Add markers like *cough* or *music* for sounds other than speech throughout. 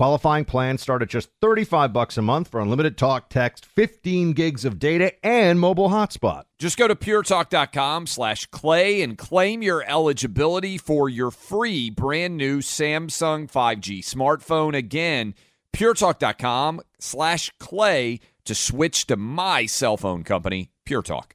Qualifying plans start at just 35 bucks a month for unlimited talk, text, 15 gigs of data, and mobile hotspot. Just go to puretalk.com slash clay and claim your eligibility for your free brand new Samsung 5G smartphone. Again, puretalk.com slash clay to switch to my cell phone company, Pure Talk.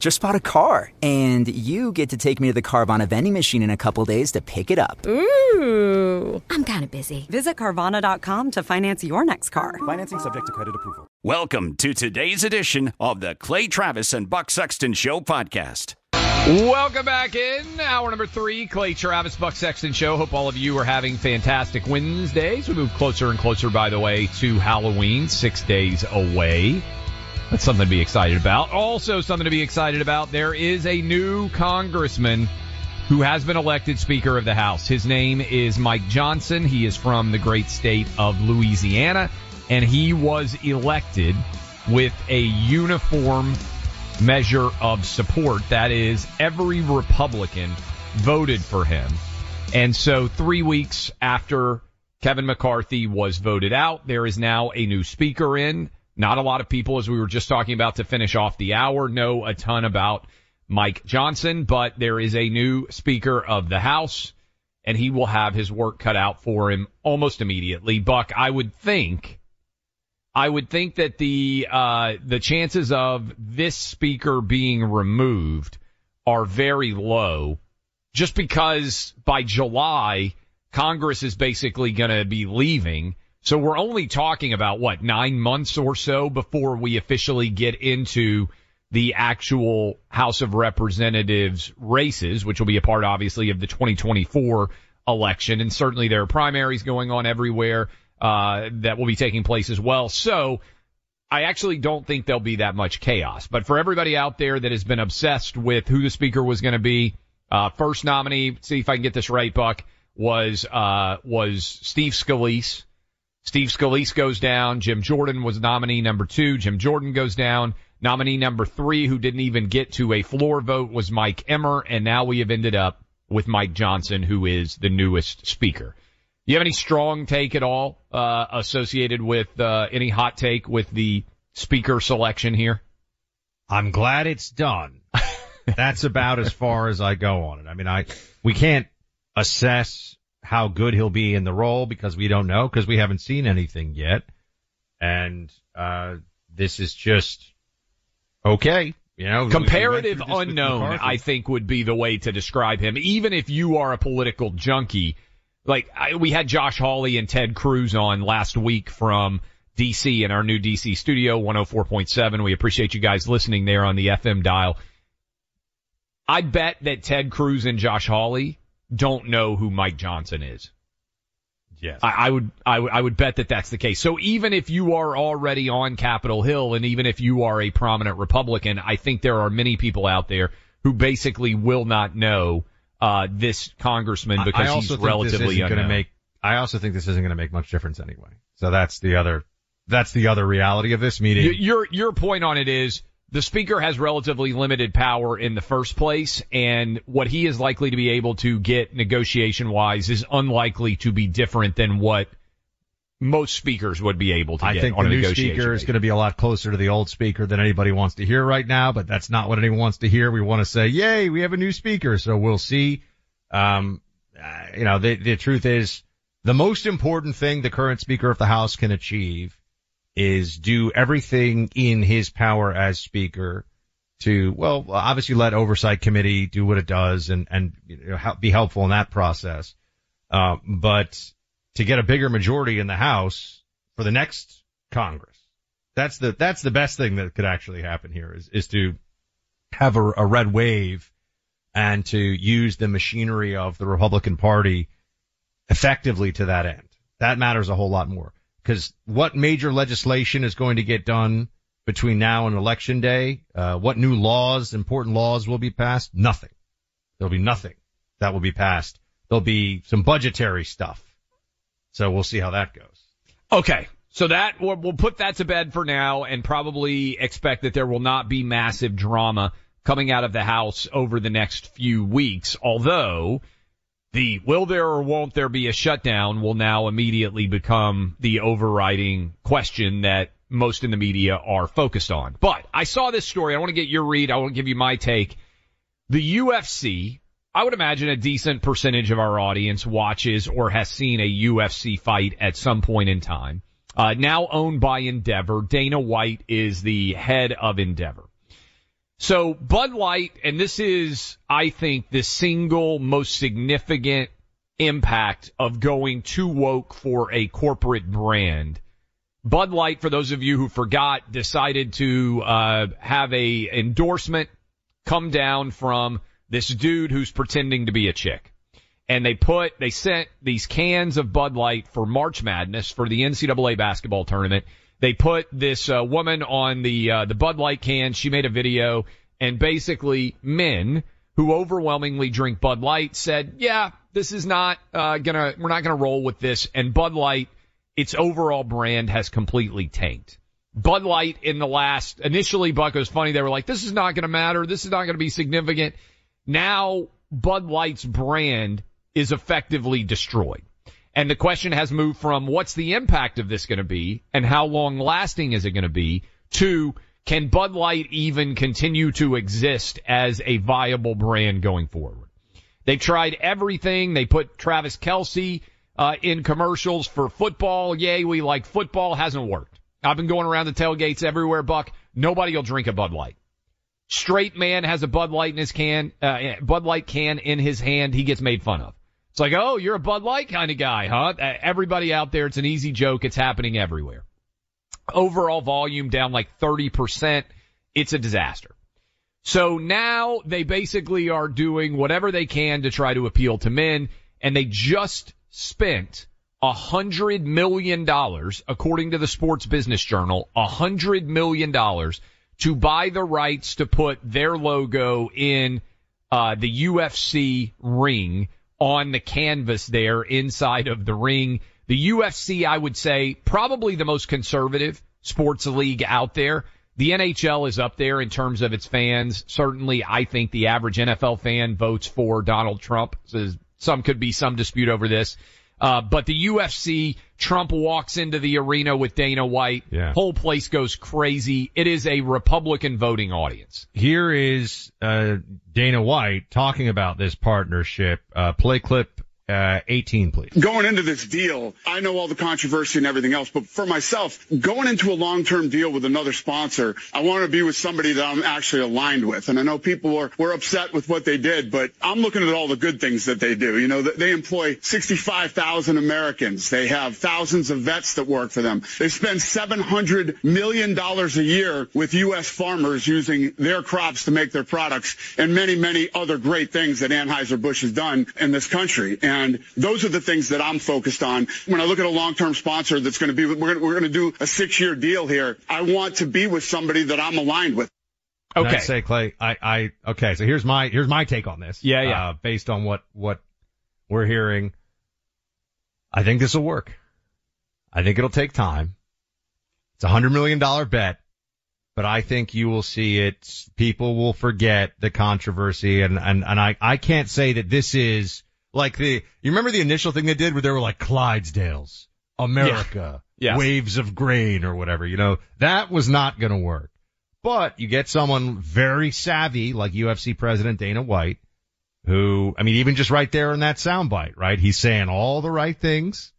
Just bought a car. And you get to take me to the Carvana vending machine in a couple days to pick it up. Ooh. I'm kind of busy. Visit Carvana.com to finance your next car. Financing subject to credit approval. Welcome to today's edition of the Clay Travis and Buck Sexton Show podcast. Welcome back in. Hour number three, Clay Travis, Buck Sexton Show. Hope all of you are having fantastic Wednesdays. We move closer and closer, by the way, to Halloween, six days away. That's something to be excited about. Also, something to be excited about. There is a new congressman who has been elected Speaker of the House. His name is Mike Johnson. He is from the great state of Louisiana, and he was elected with a uniform measure of support. That is, every Republican voted for him. And so, three weeks after Kevin McCarthy was voted out, there is now a new speaker in. Not a lot of people, as we were just talking about to finish off the hour, know a ton about Mike Johnson, but there is a new Speaker of the House, and he will have his work cut out for him almost immediately. Buck, I would think, I would think that the uh, the chances of this speaker being removed are very low, just because by July Congress is basically going to be leaving. So we're only talking about what nine months or so before we officially get into the actual House of Representatives races, which will be a part, obviously, of the 2024 election. And certainly there are primaries going on everywhere uh, that will be taking place as well. So I actually don't think there'll be that much chaos. But for everybody out there that has been obsessed with who the speaker was going to be, uh, first nominee, see if I can get this right, Buck, was uh, was Steve Scalise. Steve Scalise goes down. Jim Jordan was nominee number two. Jim Jordan goes down. Nominee number three, who didn't even get to a floor vote, was Mike Emmer. And now we have ended up with Mike Johnson, who is the newest speaker. Do you have any strong take at all uh, associated with uh, any hot take with the speaker selection here? I'm glad it's done. *laughs* That's about as far as I go on it. I mean, I we can't assess how good he'll be in the role because we don't know because we haven't seen anything yet. And uh, this is just okay. You know, comparative unknown, I think would be the way to describe him. Even if you are a political junkie, like I, we had Josh Hawley and Ted Cruz on last week from DC in our new DC studio, 104.7. We appreciate you guys listening there on the FM dial. I bet that Ted Cruz and Josh Hawley don't know who Mike Johnson is. Yes. I, I would, I would, I would bet that that's the case. So even if you are already on Capitol Hill and even if you are a prominent Republican, I think there are many people out there who basically will not know, uh, this congressman because I he's also relatively think this isn't going to make. I also think this isn't going to make much difference anyway. So that's the other. That's the other reality of this meeting. Your your point on it is the speaker has relatively limited power in the first place, and what he is likely to be able to get negotiation wise is unlikely to be different than what most speakers would be able to I get think on the a new speaker is going to be a lot closer to the old speaker than anybody wants to hear right now, but that's not what anyone wants to hear. We want to say, yay, we have a new speaker. So we'll see. Um, uh, you know, the, the truth is the most important thing the current speaker of the house can achieve is do everything in his power as speaker to, well, obviously let oversight committee do what it does and, and you know, help, be helpful in that process. Uh, but to get a bigger majority in the house for the next Congress. That's the, that's the best thing that could actually happen here is, is to have a, a red wave and to use the machinery of the Republican Party effectively to that end. That matters a whole lot more because what major legislation is going to get done between now and election day? Uh, what new laws, important laws will be passed? Nothing. There'll be nothing that will be passed. There'll be some budgetary stuff. So we'll see how that goes. Okay. So that we'll we'll put that to bed for now and probably expect that there will not be massive drama coming out of the House over the next few weeks. Although the will there or won't there be a shutdown will now immediately become the overriding question that most in the media are focused on. But I saw this story. I want to get your read. I want to give you my take. The UFC, I would imagine a decent percentage of our audience watches or has seen a UFC fight at some point in time. Uh, now owned by Endeavor. Dana White is the head of Endeavor. So Bud Light, and this is, I think, the single most significant impact of going too woke for a corporate brand. Bud Light, for those of you who forgot, decided to uh, have a endorsement come down from this dude who's pretending to be a chick. And they put, they sent these cans of Bud Light for March Madness for the NCAA basketball tournament. They put this uh, woman on the uh, the Bud Light can. She made a video, and basically men who overwhelmingly drink Bud Light said, "Yeah, this is not uh, gonna. We're not gonna roll with this." And Bud Light, its overall brand has completely tanked. Bud Light in the last initially, Buck was funny. They were like, "This is not gonna matter. This is not gonna be significant." Now Bud Light's brand is effectively destroyed. And the question has moved from what's the impact of this going to be and how long lasting is it going to be to can Bud Light even continue to exist as a viable brand going forward? They've tried everything. They put Travis Kelce uh, in commercials for football. Yay, we like football. Hasn't worked. I've been going around the tailgates everywhere, Buck. Nobody will drink a Bud Light. Straight man has a Bud Light in his can, uh, Bud Light can in his hand. He gets made fun of. It's like, oh, you're a Bud Light kind of guy, huh? Uh, Everybody out there, it's an easy joke. It's happening everywhere. Overall volume down like 30%. It's a disaster. So now they basically are doing whatever they can to try to appeal to men, and they just spent a hundred million dollars, according to the Sports Business Journal, a hundred million dollars to buy the rights to put their logo in uh, the UFC ring on the canvas there inside of the ring. The UFC, I would say, probably the most conservative sports league out there. The NHL is up there in terms of its fans. Certainly, I think the average NFL fan votes for Donald Trump. So some could be some dispute over this. Uh, but the UFC, Trump walks into the arena with Dana White. Yeah. Whole place goes crazy. It is a Republican voting audience. Here is uh, Dana White talking about this partnership. Uh, play clip uh, 18, please. Going into this deal, I know all the controversy and everything else, but for myself, going into a long-term deal with another sponsor, I want to be with somebody that I'm actually aligned with. And I know people were, were upset with what they did, but I'm looking at all the good things that they do. You know, they employ 65,000 Americans. They have thousands of vets that work for them. They spend $700 million a year with U.S. farmers using their crops to make their products and many, many other great things that Anheuser-Busch has done in this country. And those are the things that I'm focused on. When I look at a long-term sponsor that's going to be, we're going we're to do a six-year deal here. I want to be with somebody that I'm aligned with. Can I Okay. say Clay, I, I, okay, so here's my, here's my take on this. Yeah, yeah. Uh, based on what, what we're hearing. I think this will work. I think it'll take time. It's a hundred million dollar bet, but I think you will see it. People will forget the controversy and, and, and I, I can't say that this is like the, you remember the initial thing they did where they were like Clydesdales America, Yes. waves of grain or whatever, you know, that was not going to work. But you get someone very savvy like UFC president Dana White, who, I mean, even just right there in that soundbite, right? He's saying all the right things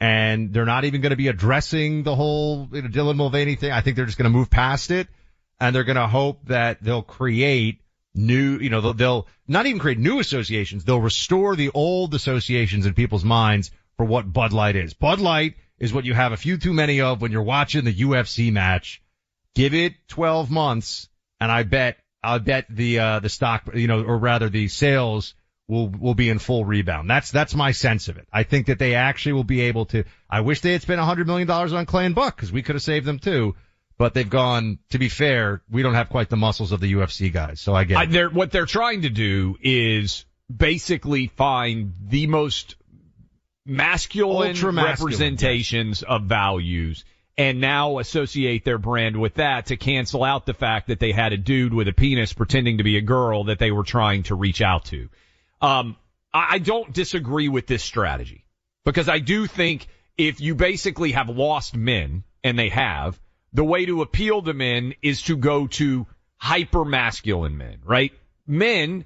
and they're not even going to be addressing the whole you know, Dylan Mulvaney thing. I think they're just going to move past it and they're going to hope that they'll create new, you know, they'll, they'll not even create new associations. They'll restore the old associations in people's minds for what Bud Light is. Bud Light is what you have a few too many of when you're watching the UFC match. Give it 12 months and I bet, I bet the, uh, the stock, you know, or rather the sales will, will be in full rebound. That's, that's my sense of it. I think that they actually will be able to, I wish they had spent a $100 million on Clay and Buck because we could have saved them too. But they've gone, to be fair, we don't have quite the muscles of the UFC guys. So I get I, they're, what they're trying to do is basically find the most masculine representations of values and now associate their brand with that to cancel out the fact that they had a dude with a penis pretending to be a girl that they were trying to reach out to. Um, I, I don't disagree with this strategy because I do think if you basically have lost men, and they have, the way to appeal to men is to go to hyper masculine men, right? Men,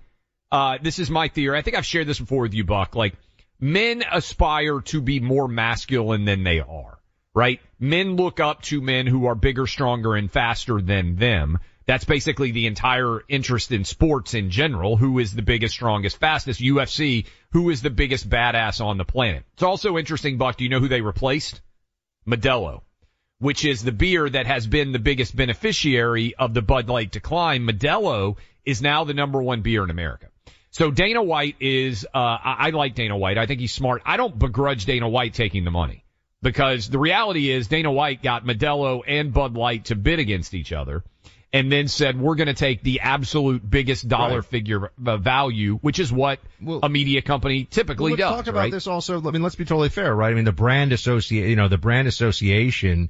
uh, this is my theory. I think I've shared this before with you, Buck. Like, men aspire to be more masculine than they are, right? Men look up to men who are bigger, stronger, and faster than them. That's basically the entire interest in sports in general. Who is the biggest, strongest, fastest? UFC. Who is the biggest badass on the planet? It's also interesting, Buck. Do you know who they replaced? Modelo, which is the beer that has been the biggest beneficiary of the Bud Light decline. Modelo is now the number one beer in America. So Dana White is, uh, I, I like Dana White. I think he's smart. I don't begrudge Dana White taking the money because the reality is Dana White got Modelo and Bud Light to bid against each other and then said, we're going to take the absolute biggest dollar Right. figure uh, value, which is what Well- a media company typically Well, does. let's talk about right? this also. I mean, let's be totally fair, right? I mean, the brand associate, you know, the brand association.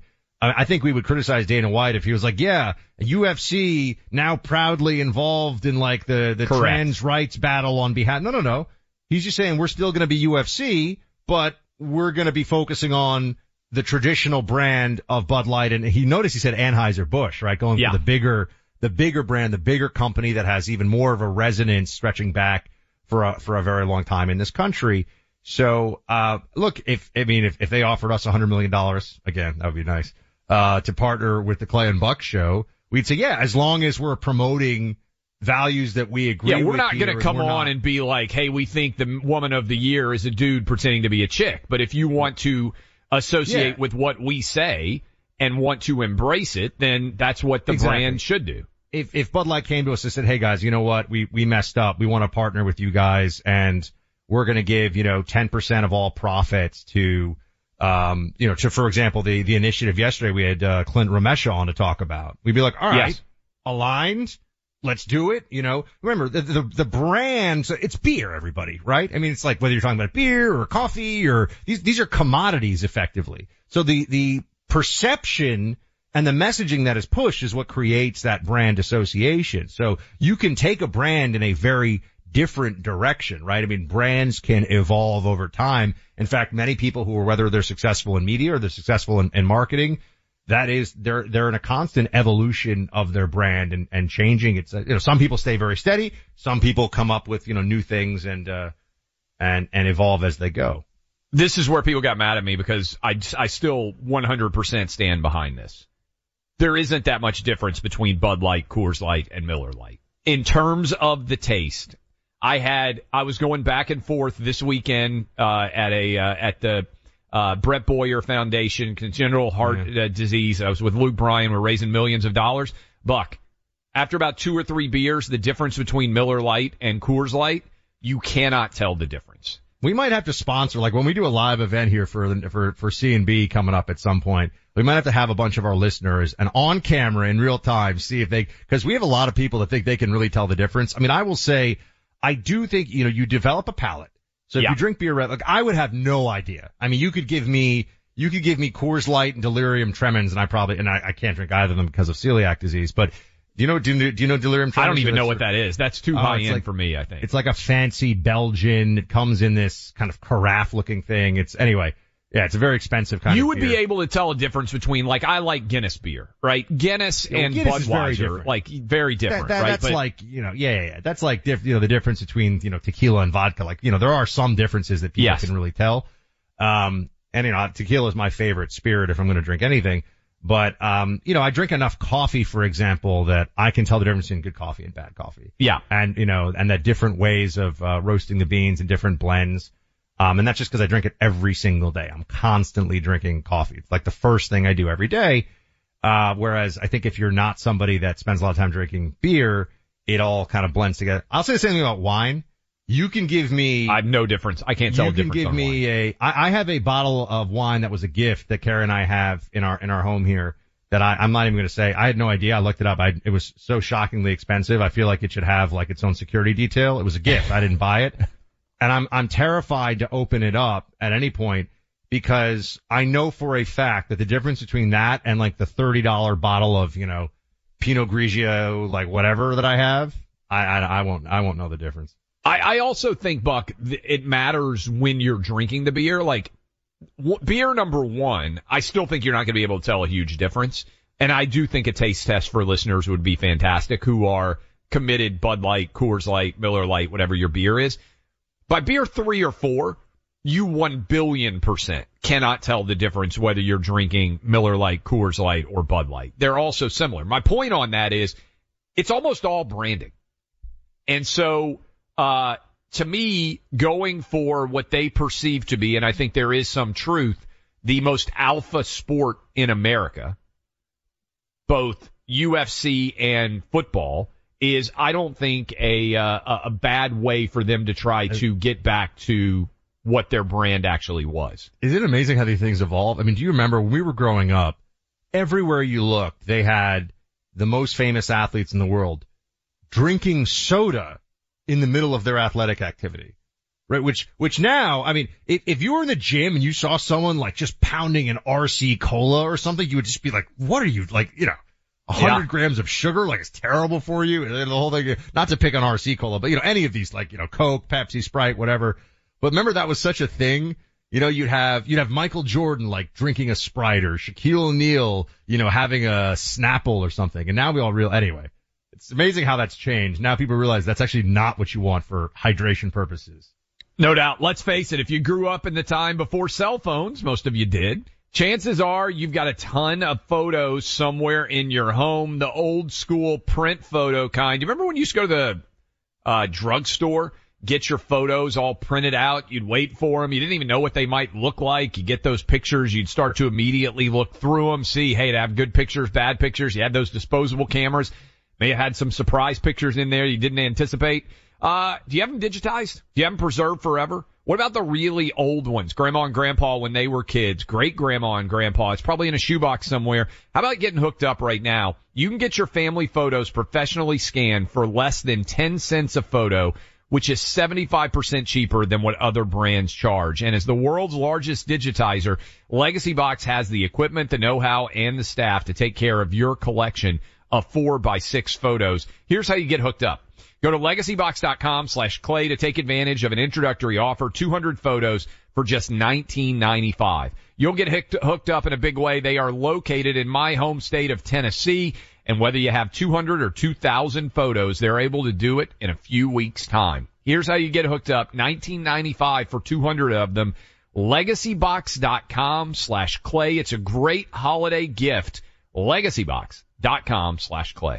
I think we would criticize Dana White if he was like, yeah, UFC now proudly involved in like the, the Correct. trans rights battle on behalf. No, no, no. He's just saying we're still going to be UFC, but we're going to be focusing on the traditional brand of Bud Light. And he noticed he said Anheuser-Busch, right? Going Yeah. for the bigger, the bigger brand, the bigger company that has even more of a resonance stretching back for a, for a very long time in this country. So, uh, look, if, I mean, if, if they offered us a hundred million dollars, again, that would be nice, uh, to partner with the Clay and Buck show, we'd say, yeah, as long as we're promoting values that we agree with. Yeah, we're not going to come on not- and be like, hey, we think the woman of the year is a dude pretending to be a chick. But if you want to associate Yeah. with what we say and want to embrace it, then that's what the Exactly. brand should do. if if Bud Light came to us and said, "Hey guys, you know what? We we messed up. We want to partner with you guys, and we're going to give you know ten percent of all profits to, um, you know, to for example the the initiative yesterday we had uh, Clint Romesha on to talk about. We'd be like, all right, Yes. aligned. Let's do it. You know, remember the, the, the brand, it's beer, everybody, right? I mean, it's like whether you're talking about beer or coffee or these, these are commodities effectively. So the, the perception and the messaging that is pushed is what creates that brand association. So you can take a brand in a very different direction, right? I mean, brands can evolve over time. In fact, many people who are, whether they're successful in media or they're successful in, in marketing, that is they're they're in a constant evolution of their brand and and changing. It's you know some people stay very steady, some people come up with you know new things and uh and and evolve as they go. This is where people got mad at me because I, I still 100% stand behind this. There isn't that much difference between Bud Light, Coors Light, and Miller Lite. In terms of the taste, I had, I was going back and forth this weekend, uh, at a, uh, at the, uh, Brett Boyer Foundation, congenital heart uh, disease. I was with Luke Bryan. We're raising millions of dollars. Buck, after about two or three beers, the difference between Miller Lite and Coors Light, you cannot tell the difference. We might have to sponsor like when we do a live event here for for for C and B coming up at some point. We might have to have a bunch of our listeners and on camera in real time see if they because we have a lot of people that think they can really tell the difference. I mean, I will say I do think you know you develop a palate. So if Yeah. you drink beer, like I would have no idea. I mean, you could give me you could give me Coors Light and Delirium Tremens, and I probably and I, I can't drink either of them because of celiac disease. But do you know do you, do you know Delirium Tremens? I don't even know what that is. That's too Oh, high end like- for me, I think. it's like a fancy Belgian. It comes in this kind of carafe looking thing. It's anyway. Yeah, it's a very expensive kind of you would beer. be able to tell a difference between like I like Guinness beer, right? Guinness Yeah, well, and Guinness is very Budweiser, different. like very different, That- that- right? That's But- like you know, yeah, yeah, yeah. That's like diff, you know the difference between you know tequila and vodka. Like you know, there are some differences that people Yes. can really tell. Um, and you know, tequila is my favorite spirit if I'm going to drink anything. But um, you know, I drink enough coffee, for example, that I can tell the difference between good coffee and bad coffee. yeah, And you know, and that different ways of uh, roasting the beans and different blends. Um, and that's just because I drink it every single day. I'm constantly drinking coffee. It's like the first thing I do every day. Uh, whereas I think if you're not somebody that spends a lot of time drinking beer, it all kind of blends together. I'll say the same thing about wine. You can give me, I have no difference. I can't tell a difference. you can give me wine. a, I, I have a bottle of wine that was a gift that Kara and I have in our, in our home here that I, I'm not even going to say. I had no idea. I looked it up. I, it was so shockingly expensive. I feel like it should have like its own security detail. It was a gift. I didn't buy it. And I'm, I'm terrified to open it up at any point because I know for a fact that the difference between that and like the $30 bottle of, you know, Pinot Grigio, like whatever that I have, I, I, I won't, I won't know the difference. I, I also think, Buck, it matters when you're drinking the beer. Like, w- beer number one, I still think you're not going to be able to tell a huge difference. And I do think a taste test for listeners would be fantastic who are committed Bud Light, Coors Light, Miller Lite, whatever your beer is. By beer three or four, you one billion percent cannot tell the difference whether you're drinking Miller Lite, Coors Light, or Bud Light. They're all so similar. My point on that is it's almost all branding. And so, uh, to me, going for what they perceive to be, and I think there is some truth, the most alpha sport in America, both UFC and football, is I don't think a uh, a- bad way for them to try to get back to what their brand actually was. Is it amazing how these things evolve? I mean, do you remember when we were growing up, everywhere you looked, they had the most famous athletes in the world drinking soda in the middle of their athletic activity. Right, which, which now, I mean, if, if you were in the gym and you saw someone like just pounding an RC cola or something, you would just be like, what are you, like, you know, hundred Yeah. grams of sugar, like it's terrible for you, and the whole thing, not to pick on RC cola, but you know, any of these, like, you know, Coke, Pepsi, Sprite, whatever. But remember that was such a thing. You know, you'd have, you'd have Michael Jordan like drinking a Sprite or Shaquille O'Neal, you know, having a Snapple or something. And now we all real, anyway, it's amazing how that's changed. Now people realize that's actually not what you want for hydration purposes. No doubt. Let's face it. If you grew up in the time before cell phones, most of you did, chances are you've got a ton of photos somewhere in your home, the old school print photo kind. You remember when you used to go to the uh, drugstore, get your photos all printed out? You'd wait for them. You didn't even know what they might look like. You get those pictures. You'd start to immediately look through them, see, hey, to have good pictures, bad pictures. You had those disposable cameras. May have had some surprise pictures in there you didn't anticipate. Uh, do you have them digitized? Do you have them preserved forever? What about the really old ones? Grandma and grandpa when they were kids, great grandma and grandpa. It's probably in a shoebox somewhere. How about getting hooked up right now? You can get your family photos professionally scanned for less than 10 cents a photo, which is 75% cheaper than what other brands charge. And as the world's largest digitizer, Legacy Box has the equipment, the know-how, and the staff to take care of your collection of four by six photos. Here's how you get hooked up. Go to legacybox.com slash clay to take advantage of an introductory offer, 200 photos for just $19.95. You'll get hooked, up in a big way. They are located in my home state of Tennessee. And whether you have 200 or 2,000 photos, they're able to do it in a few weeks time. Here's how you get hooked up. $19.95 for 200 of them. Legacybox.com slash clay. It's a great holiday gift. Legacybox.com slash clay.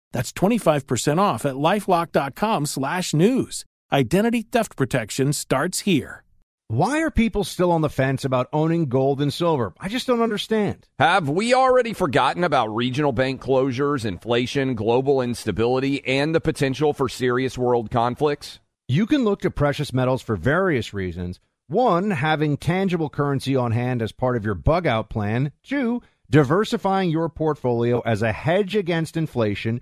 That's 25% off at lifelock.com slash news. Identity theft protection starts here. Why are people still on the fence about owning gold and silver? I just don't understand. Have we already forgotten about regional bank closures, inflation, global instability, and the potential for serious world conflicts? You can look to precious metals for various reasons. One, having tangible currency on hand as part of your bug out plan. Two, diversifying your portfolio as a hedge against inflation.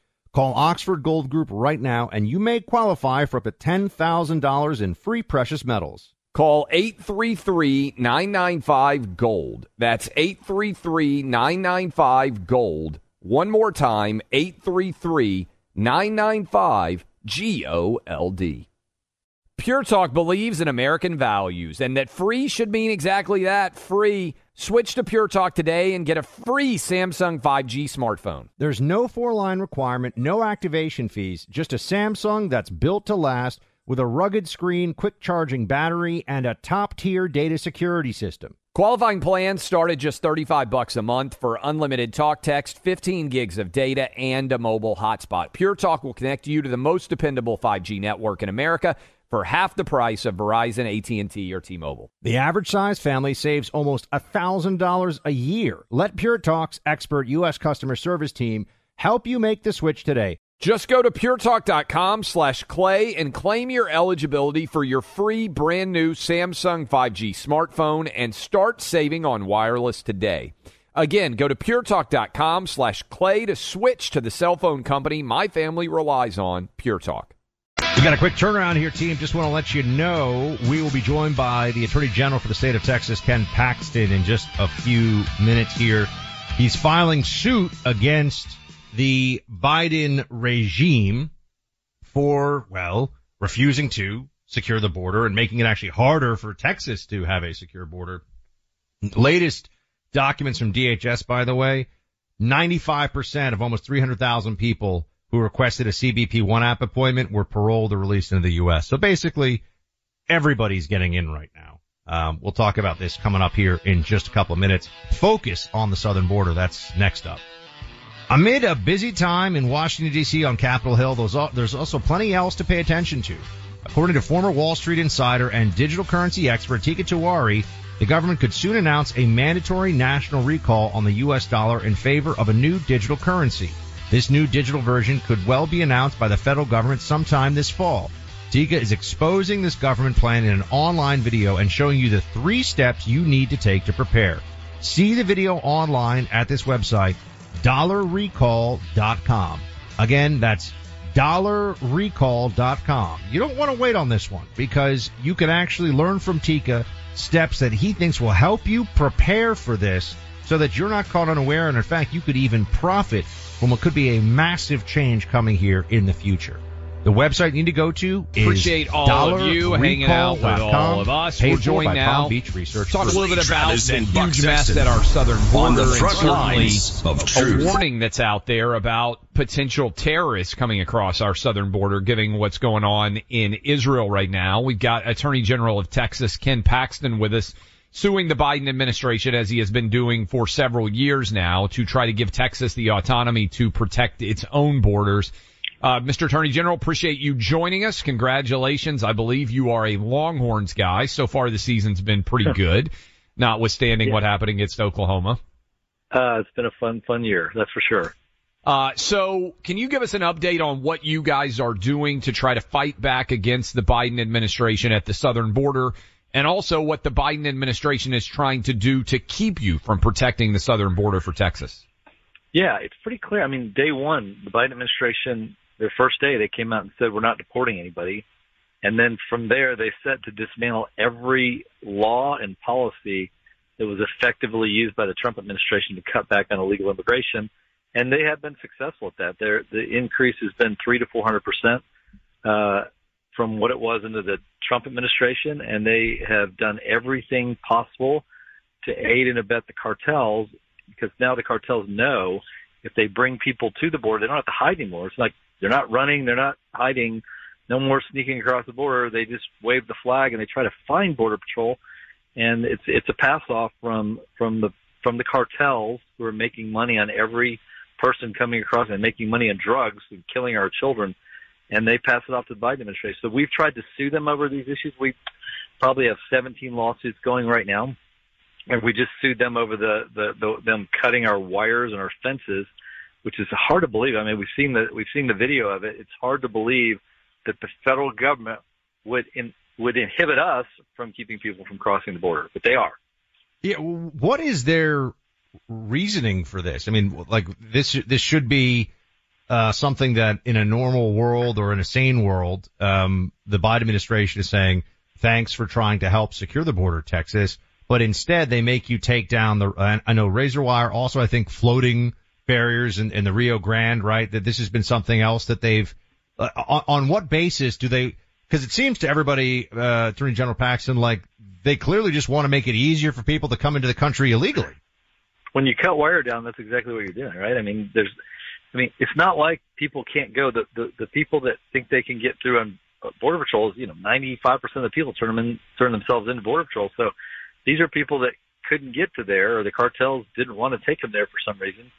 Call Oxford Gold Group right now and you may qualify for up to $10,000 in free precious metals. Call 833-995-GOLD. That's 833-995-GOLD. One more time, 833-995-GOLD. Pure Talk believes in American values and that free should mean exactly that, free. Switch to Pure Talk today and get a free Samsung 5G smartphone. There's no four line requirement, no activation fees, just a Samsung that's built to last with a rugged screen, quick charging battery, and a top tier data security system. Qualifying plans start at just 35 bucks a month for unlimited talk text, 15 gigs of data, and a mobile hotspot. Pure Talk will connect you to the most dependable 5G network in America for half the price of Verizon, AT&T, or T-Mobile. The average size family saves almost $1,000 a year. Let Pure Talk's expert U.S. customer service team help you make the switch today. Just go to puretalk.com slash clay and claim your eligibility for your free brand new Samsung 5G smartphone and start saving on wireless today. Again, go to puretalk.com slash clay to switch to the cell phone company my family relies on, Pure Talk. We got a quick turnaround here, team. Just want to let you know we will be joined by the Attorney General for the state of Texas, Ken Paxton, in just a few minutes here. He's filing suit against the Biden regime for, well, refusing to secure the border and making it actually harder for Texas to have a secure border. Latest documents from DHS, by the way, 95% of almost 300,000 people who requested a CBP one app appointment were paroled or released into the U.S. So basically, everybody's getting in right now. Um, we'll talk about this coming up here in just a couple of minutes. Focus on the southern border. That's next up. Amid a busy time in Washington D.C. on Capitol Hill, there's also plenty else to pay attention to. According to former Wall Street insider and digital currency expert Teeka Tiwari, the government could soon announce a mandatory national recall on the U.S. dollar in favor of a new digital currency. This new digital version could well be announced by the federal government sometime this fall. Teeka is exposing this government plan in an online video and showing you the three steps you need to take to prepare. See the video online at this website, dollarrecall.com. Again, that's dollarrecall.com. You don't want to wait on this one because you can actually learn from Teeka steps that he thinks will help you prepare for this so that you're not caught unaware and in fact you could even profit from what could be a massive change coming here in the future. The website you need to go to is Appreciate all of you hanging out with all of us. We're joined now. Beach Research Talk a little bit about Travis the and huge Buck mess Sexton at our southern on border the front and lines certainly of a warning that's out there about potential terrorists coming across our southern border, given what's going on in Israel right now. We've got Attorney General of Texas, Ken Paxton, with us suing the Biden administration as he has been doing for several years now to try to give Texas the autonomy to protect its own borders. Uh, Mr. Attorney General, appreciate you joining us. Congratulations. I believe you are a Longhorns guy. So far the season's been pretty *laughs* good, notwithstanding Yeah. what happened against Oklahoma. Uh, it's been a fun, fun year. That's for sure. Uh, so can you give us an update on what you guys are doing to try to fight back against the Biden administration at the southern border and also what the Biden administration is trying to do to keep you from protecting the southern border for Texas? Yeah, it's pretty clear. I mean, day one, the Biden administration, their first day, they came out and said we're not deporting anybody. And then from there, they set to dismantle every law and policy that was effectively used by the Trump administration to cut back on illegal immigration. And they have been successful at that. Their, the increase has been three to 400 percent, uh, from what it was under the Trump administration. And they have done everything possible to aid and abet the cartels because now the cartels know if they bring people to the border, they don't have to hide anymore. It's like they're not running, they're not hiding, no more sneaking across the border. They just wave the flag and they try to find border patrol, and it's it's a pass off from from the from the cartels who are making money on every person coming across and making money on drugs and killing our children, and they pass it off to the Biden administration. So we've tried to sue them over these issues. We probably have 17 lawsuits going right now and we just sued them over the, the, the them cutting our wires and our fences, which is hard to believe. I mean, we've seen the we've seen the video of it. It's hard to believe that the federal government would in, would inhibit us from keeping people from crossing the border, but they are. Yeah, what is their reasoning for this? I mean, like this this should be uh, something that in a normal world or in a sane world, um, the Biden administration is saying, "Thanks for trying to help secure the border, Texas." but instead they make you take down the, I know razor wire, also I think floating barriers in, in the Rio Grande, right? That this has been something else that they've, uh, on, on what basis do they, because it seems to everybody, uh, Attorney General Paxton, like they clearly just want to make it easier for people to come into the country illegally. When you cut wire down, that's exactly what you're doing, right? I mean, there's, I mean, it's not like people can't go. The the, the people that think they can get through on uh, border patrols, you know, 95% of the people turn them in, turn themselves into border patrol. So these are people that couldn't get to there or the cartels didn't want to take them there for some reason.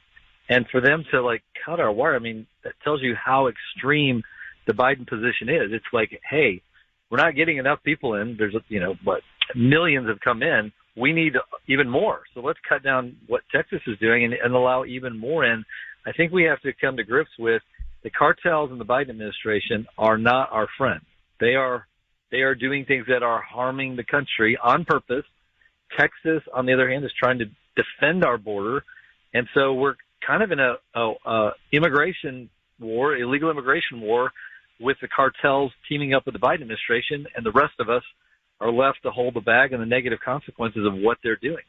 And for them to like cut our wire, I mean, that tells you how extreme the Biden position is. It's like, hey, we're not getting enough people in. There's, you know, what millions have come in. We need even more. So let's cut down what Texas is doing and, and allow even more in. I think we have to come to grips with the cartels and the Biden administration are not our friends. They are, they are doing things that are harming the country on purpose Texas, on the other hand, is trying to defend our border, and so we're kind of in a, a, a immigration war, illegal immigration war, with the cartels teaming up with the Biden administration, and the rest of us are left to hold the bag and the negative consequences of what they're doing.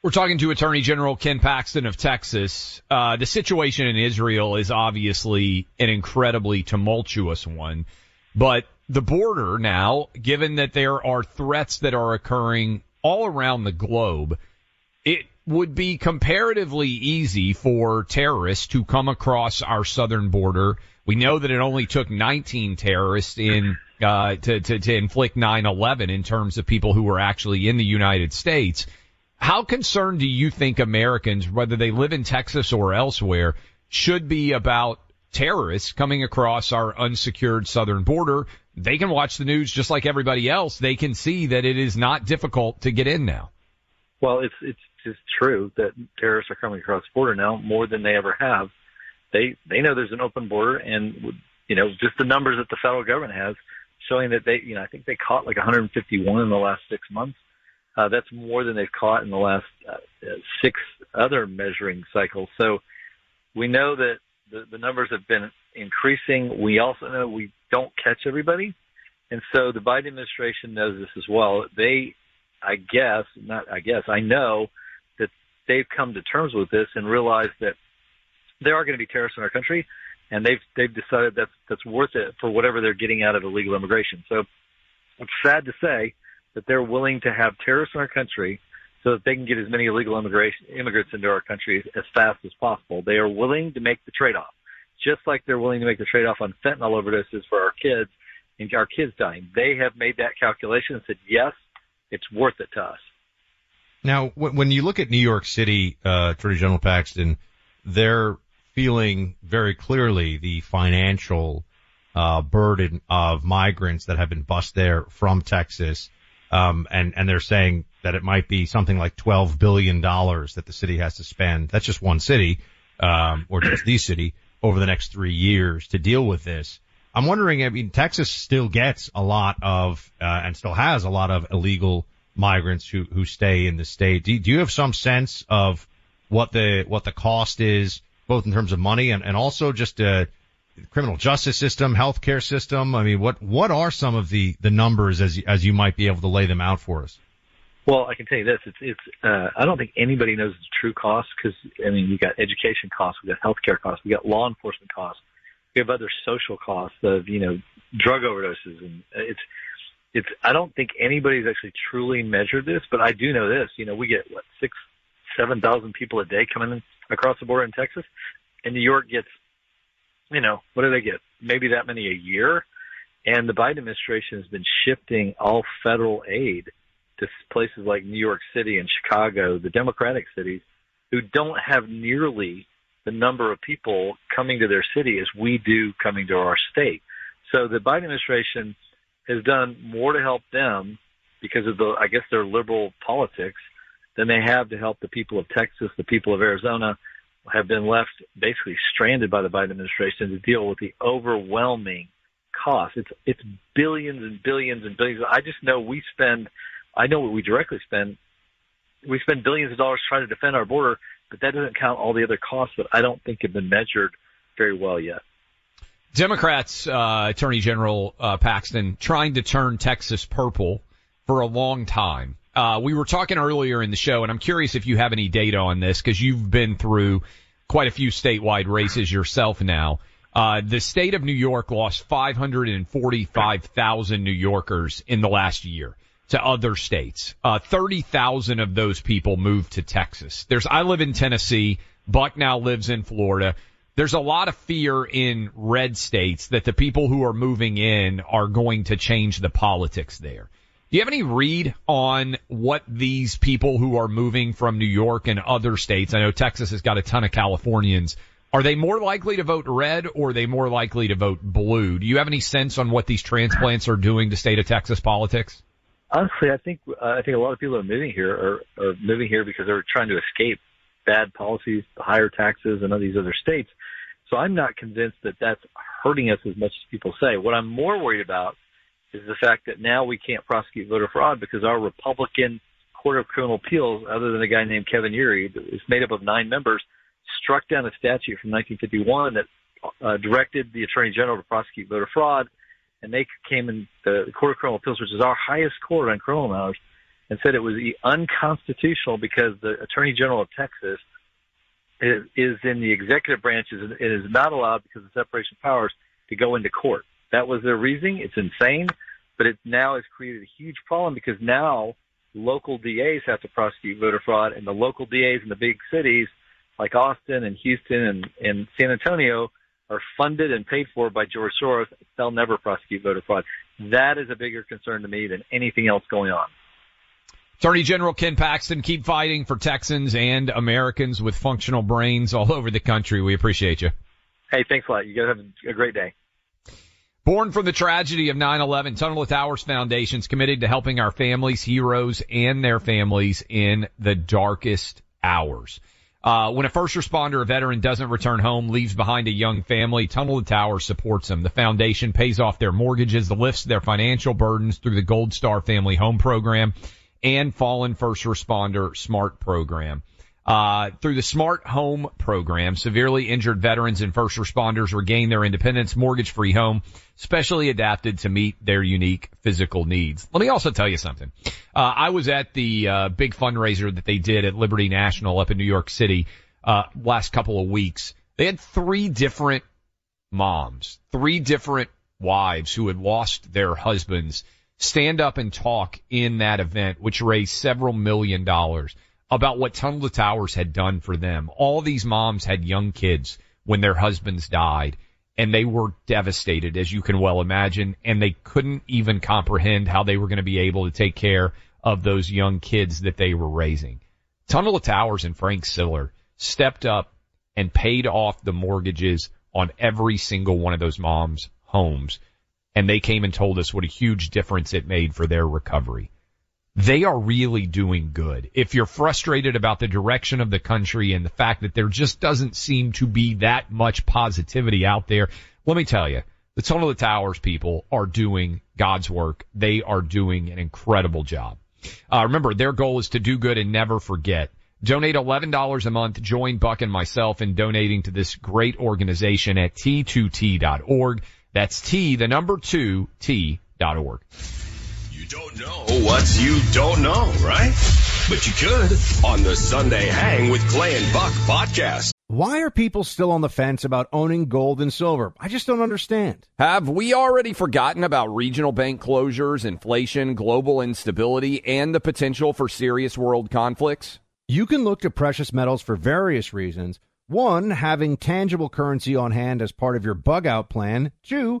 We're talking to Attorney General Ken Paxton of Texas. Uh, the situation in Israel is obviously an incredibly tumultuous one, but the border now, given that there are threats that are occurring all around the globe, it would be comparatively easy for terrorists to come across our southern border. We know that it only took 19 terrorists in uh, to, to to inflict 9/11 in terms of people who were actually in the United States. How concerned do you think Americans, whether they live in Texas or elsewhere, should be about terrorists coming across our unsecured southern border? they can watch the news just like everybody else. They can see that it is not difficult to get in now. Well, it's it's just true that terrorists are coming across the border now more than they ever have. They they know there's an open border, and you know just the numbers that the federal government has showing that they you know I think they caught like 151 in the last six months. Uh, that's more than they've caught in the last uh, six other measuring cycles. So we know that the, the numbers have been increasing. We also know we don't catch everybody. And so the Biden administration knows this as well. They, I guess, not I guess, I know that they've come to terms with this and realized that there are going to be terrorists in our country, and they've they've decided that's that's worth it for whatever they're getting out of illegal immigration. So it's sad to say that they're willing to have terrorists in our country so that they can get as many illegal immigration immigrants into our country as fast as possible. They are willing to make the trade-off just like they're willing to make the trade off on fentanyl overdoses for our kids and our kids dying. They have made that calculation and said, yes, it's worth it to us. Now, when you look at New York City, uh, Attorney General Paxton, they're feeling very clearly the financial uh, burden of migrants that have been bussed there from Texas. Um, and, and they're saying that it might be something like $12 billion that the city has to spend. That's just one city, um, or just the city over the next three years to deal with this. I'm wondering, I mean, Texas still gets a lot of, uh, and still has a lot of illegal migrants who, who stay in the state. Do, do you have some sense of what the, what the cost is, both in terms of money and, and also just, uh, criminal justice system, healthcare system? I mean, what what are some of the the numbers as as you might be able to lay them out for us? Well, I can tell you this: it's it's. Uh, I don't think anybody knows the true cost because I mean, we got education costs, we got healthcare costs, we got law enforcement costs, we have other social costs of you know drug overdoses, and it's it's. I don't think anybody's actually truly measured this, but I do know this. You know, we get what six, seven thousand people a day coming in across the border in Texas, and New York gets, you know, what do they get? Maybe that many a year. And the Biden administration has been shifting all federal aid to places like New York City and Chicago, the Democratic cities, who don't have nearly the number of people coming to their city as we do coming to our state. So the Biden administration has done more to help them because of the, I guess, their liberal politics than they have to help the people of Texas, the people of Arizona have been left basically stranded by the Biden administration to deal with the overwhelming cost. It's, it's billions and billions and billions. I just know we spend I know what we directly spend. We spend billions of dollars trying to defend our border, but that doesn't count all the other costs that I don't think have been measured very well yet. Democrats, uh, Attorney General uh, Paxton, trying to turn Texas purple for a long time. Uh, we were talking earlier in the show, and I'm curious if you have any data on this because you've been through quite a few statewide races yourself now. Uh, the state of New York lost 545,000 New Yorkers in the last year to other states. Uh, 30,000 of those people moved to Texas. There's, I live in Tennessee. Buck now lives in Florida. There's a lot of fear in red states that the people who are moving in are going to change the politics there. Do you have any read on what these people who are moving from New York and other states? I know Texas has got a ton of Californians. Are they more likely to vote red or are they more likely to vote blue? Do you have any sense on what these transplants are doing to state of Texas politics? honestly, I think uh, I think a lot of people are moving here are, are moving here because they're trying to escape bad policies, higher taxes, and all these other states. So I'm not convinced that that's hurting us as much as people say. What I'm more worried about is the fact that now we can't prosecute voter fraud because our Republican Court of Criminal Appeals, other than a guy named Kevin Yeary, is made up of nine members, struck down a statute from 1951 that uh, directed the Attorney General to prosecute voter fraud and they came in the, Court of Criminal Appeals, which is our highest court on criminal matters, and said it was unconstitutional because the Attorney General of Texas is, in the executive branch and is not allowed because of separation of powers to go into court. That was their reasoning. It's insane, but it now has created a huge problem because now local DAs have to prosecute voter fraud, and the local DAs in the big cities like Austin and Houston and, and San Antonio are funded and paid for by George Soros, they'll never prosecute voter fraud. That is a bigger concern to me than anything else going on. Attorney General Ken Paxton, keep fighting for Texans and Americans with functional brains all over the country. We appreciate you. Hey, thanks a lot. You guys have a great day. Born from the tragedy of 9-11, Tunnel to Towers Foundation is committed to helping our families, heroes, and their families in the darkest hours. Uh, when a first responder or veteran doesn't return home, leaves behind a young family, Tunnel to Towers supports them. The foundation pays off their mortgages, lifts their financial burdens through the Gold Star Family Home Program and Fallen First Responder Smart Program. Uh, through the Smart Home program, severely injured veterans and first responders regain their independence, mortgage-free home, specially adapted to meet their unique physical needs. Let me also tell you something. Uh, I was at the uh, big fundraiser that they did at Liberty National up in New York City uh, last couple of weeks. They had three different moms, three different wives who had lost their husbands stand up and talk in that event, which raised several million dollars about what Tunnel to Towers had done for them. All these moms had young kids when their husbands died and they were devastated as you can well imagine and they couldn't even comprehend how they were going to be able to take care of those young kids that they were raising. Tunnel to Towers and Frank Siller stepped up and paid off the mortgages on every single one of those moms' homes. And they came and told us what a huge difference it made for their recovery they are really doing good. If you're frustrated about the direction of the country and the fact that there just doesn't seem to be that much positivity out there, let me tell you, the Tunnel of the Towers people are doing God's work. They are doing an incredible job. Uh, remember, their goal is to do good and never forget. Donate $11 a month. Join Buck and myself in donating to this great organization at t2t.org. That's T, the number two, T.org. You don't know what you don't know, right? But you could on the Sunday Hang with Clay and Buck podcast. Why are people still on the fence about owning gold and silver? I just don't understand. Have we already forgotten about regional bank closures, inflation, global instability, and the potential for serious world conflicts? You can look to precious metals for various reasons. One, having tangible currency on hand as part of your bug out plan. Two,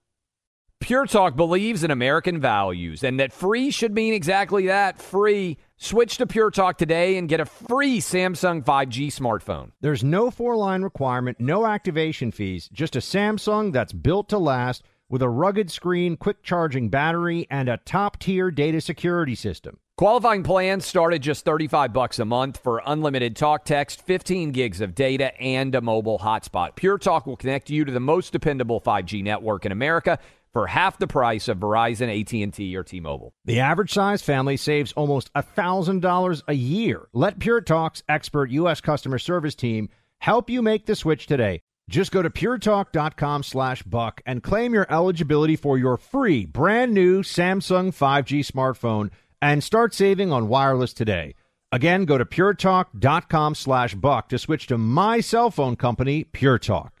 Pure Talk believes in American values and that free should mean exactly that free. Switch to Pure Talk today and get a free Samsung 5G smartphone. There's no four line requirement, no activation fees, just a Samsung that's built to last with a rugged screen, quick charging battery, and a top tier data security system. Qualifying plans start at just 35 bucks a month for unlimited talk text, 15 gigs of data, and a mobile hotspot. Pure Talk will connect you to the most dependable 5G network in America for half the price of Verizon, AT&T, or T-Mobile. The average size family saves almost $1,000 a year. Let Pure Talk's expert U.S. customer service team help you make the switch today. Just go to puretalk.com slash buck and claim your eligibility for your free brand new Samsung 5G smartphone and start saving on wireless today. Again, go to puretalk.com slash buck to switch to my cell phone company, Pure Talk.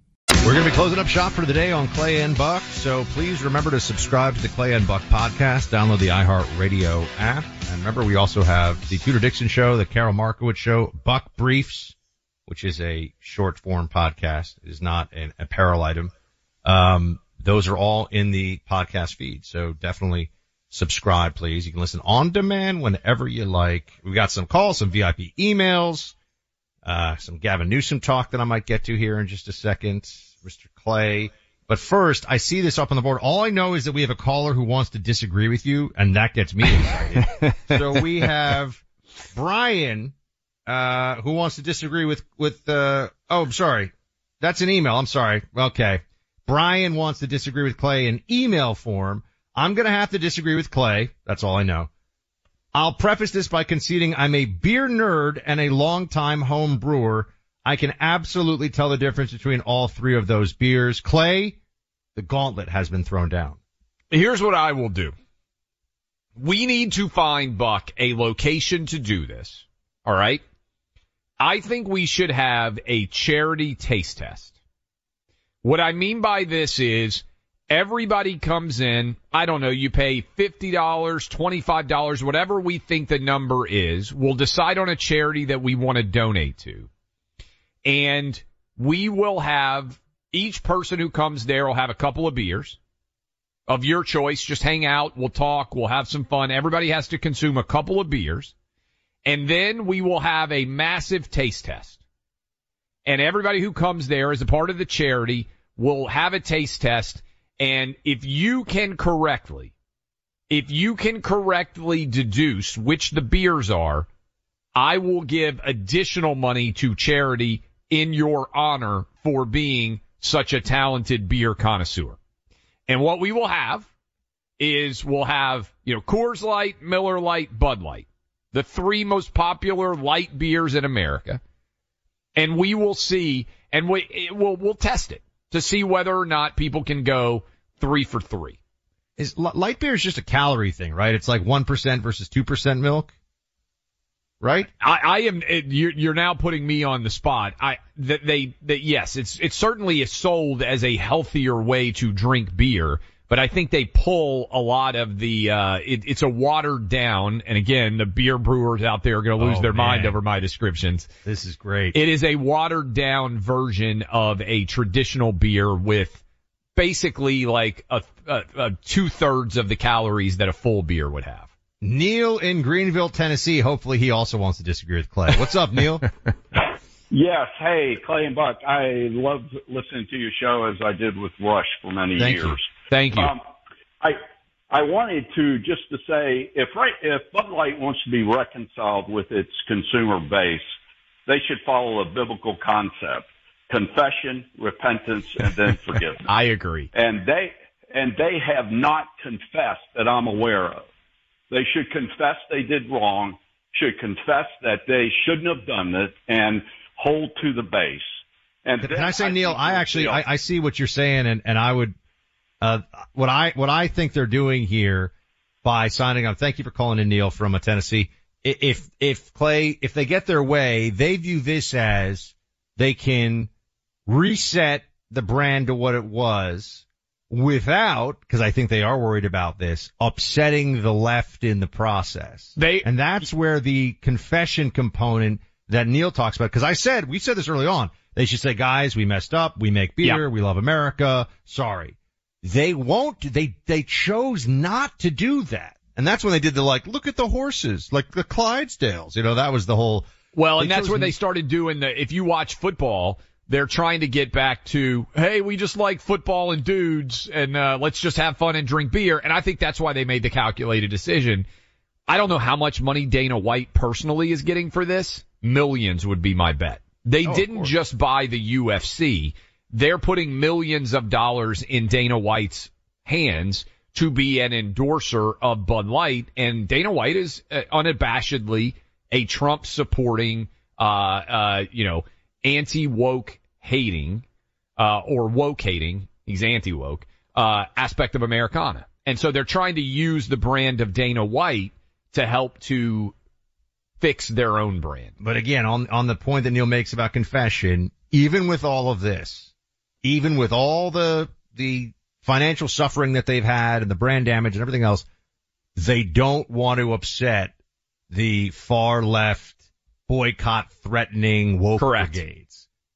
We're going to be closing up shop for the day on Clay and Buck, so please remember to subscribe to the Clay and Buck podcast, download the iHeartRadio app, and remember we also have the Tudor Dixon Show, the Carol Markowitz Show, Buck Briefs, which is a short form podcast. It is not an apparel item. Um, those are all in the podcast feed, so definitely subscribe, please. You can listen on demand whenever you like. We've got some calls, some VIP emails, uh, some Gavin Newsom talk that I might get to here in just a second. Mr. Clay. But first, I see this up on the board. All I know is that we have a caller who wants to disagree with you, and that gets me excited. *laughs* so we have Brian, uh, who wants to disagree with, with, uh, oh, I'm sorry. That's an email. I'm sorry. Okay. Brian wants to disagree with Clay in email form. I'm going to have to disagree with Clay. That's all I know. I'll preface this by conceding I'm a beer nerd and a longtime home brewer. I can absolutely tell the difference between all three of those beers. Clay, the gauntlet has been thrown down. Here's what I will do. We need to find Buck a location to do this. All right. I think we should have a charity taste test. What I mean by this is Everybody comes in. I don't know. You pay $50, $25, whatever we think the number is. We'll decide on a charity that we want to donate to. And we will have each person who comes there will have a couple of beers of your choice. Just hang out. We'll talk. We'll have some fun. Everybody has to consume a couple of beers. And then we will have a massive taste test. And everybody who comes there as a part of the charity will have a taste test. And if you can correctly, if you can correctly deduce which the beers are, I will give additional money to charity in your honor for being such a talented beer connoisseur. And what we will have is we'll have, you know, Coors Light, Miller Lite, Bud Light, the three most popular light beers in America. And we will see, and we, we'll, we'll test it to see whether or not people can go three for three. Is light beer is just a calorie thing, right? It's like 1% versus 2% milk right? I, I am. It, you're, you're now putting me on the spot. I that they that yes, it's it certainly is sold as a healthier way to drink beer, but I think they pull a lot of the. Uh, it, it's a watered down, and again, the beer brewers out there are going to lose Oh, their mind over my descriptions. This is great. It is a watered down version of a traditional beer with basically like a, a, a two thirds of the calories that a full beer would have. Neil in Greenville, Tennessee. Hopefully he also wants to disagree with Clay. What's up, Neil? *laughs* Yes. Hey, Clay and Buck. I love listening to your show as I did with Rush for many Thank you. years. Thank you. Um, I I wanted to just to say if right if Bud Light wants to be reconciled with its consumer base, they should follow a biblical concept: confession, repentance, and then *laughs* forgiveness. I agree. and they and they have not confessed that I'm aware of. They should confess they did wrong, should confess that they shouldn't have done it, and hold to the base. And Can I say, Neil? I actually, I, I see what you're saying, and, and I would, uh, what I, what I think they're doing here by signing up. Thank you for calling in, Neil from uh, Tennessee. If, if Clay, if they get their way, they view this as they can reset the brand to what it was without, because I think they are worried about this, upsetting the left in the process. They and that's where the confession component that Neil talks about. Because I said we said this early on. They should say, guys, we messed up. We make beer. Yeah. We love America. Sorry. They won't. They they chose not to do that. And that's when they did the like, look at the horses, like the Clydesdales. You know, that was the whole. Well, and that's where they started doing the, if you watch football, they're trying to get back to, hey, we just like football and dudes and, uh, let's just have fun and drink beer. And I think that's why they made the calculated decision. I don't know how much money Dana White personally is getting for this. Millions would be my bet. They Oh, didn't just buy the UFC. They're putting millions of dollars in Dana White's hands to be an endorser of Bud Light. And Dana White is uh, unabashedly a Trump supporting, uh, uh, you know, anti woke hating, uh, or woke hating. He's anti woke, uh, aspect of Americana. And so they're trying to use the brand of Dana White to help to fix their own brand. But again, on on the point that Neil makes about confession, even with all of this, even with all the the financial suffering that they've had and the brand damage and everything else, they don't want to upset the far left boycott threatening woke Correct. brigades.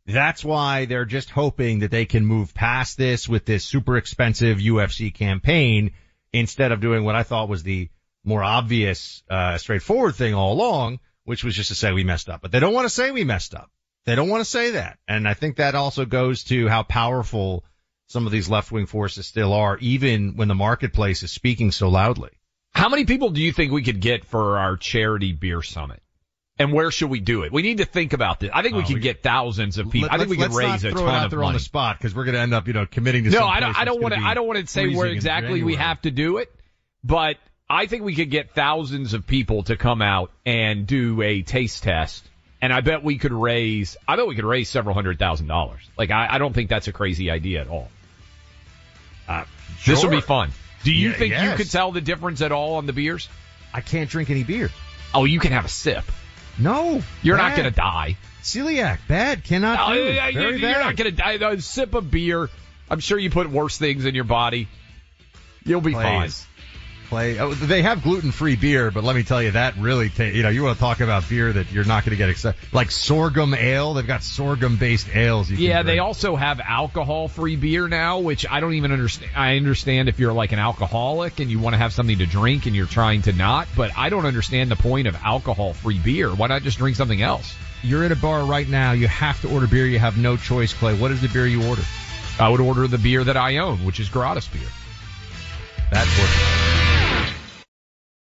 That's why they're just hoping that they can move past this with this super expensive UFC campaign instead of doing what I thought was the more obvious, uh, straightforward thing all along, which was just to say we messed up. But they don't want to say we messed up. They don't want to say that. And I think that also goes to how powerful some of these left-wing forces still are, even when the marketplace is speaking so loudly. How many people do you think we could get for our charity beer summit? And where should we do it? We need to think about this. I think we Oh, could we- get thousands of people. Let- I think we let's raise not a throw it ton out of there on the spot because we're going to end up, you know, committing to No, I don't. I don't want to. I don't want to say where exactly we have to do it, but I think we could get thousands of people to come out and do a taste test, and I bet we could raise. I bet we could raise several hundred thousand dollars. Like I, I don't think that's a crazy idea at all. Uh, this will be fun. Do you Yeah, think you could tell the difference at all on the beers? I can't drink any beer. Oh, you can have a sip. No. You're not going to die. Celiac, bad. Cannot Oh, do. Very you're bad. not going to die. A sip of beer. I'm sure you put worse things in your body. You'll be Clay fine. Clay, oh, they have gluten-free beer, but let me tell you, that really, ta- you know, you want to talk about beer that you're not going to get excited. Like sorghum ale, they've got sorghum-based ales. You can Yeah, they also have alcohol-free beer now, which I don't even understand. I understand if you're like an alcoholic and you want to have something to drink and you're trying to not, but I don't understand the point of alcohol-free beer. Why not just drink something else? You're at a bar right now. You have to order beer. You have no choice, Clay. What is the beer you order? I would order the beer that I own, which is gratis beer. That's what.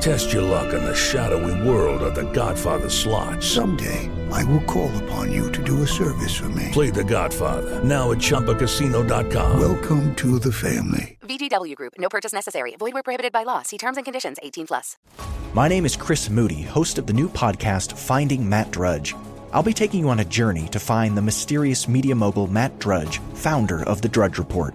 Test your luck in the shadowy world of The Godfather slot. Someday, I will call upon you to do a service for me. Play The Godfather now at ChumbaCasino.com. Welcome to the family. VGW Group. No purchase necessary. Void where prohibited by law. See terms and conditions. 18 plus. My name is Chris Moody, host of the new podcast Finding Matt Drudge. I'll be taking you on a journey to find the mysterious media mogul Matt Drudge, founder of The Drudge Report.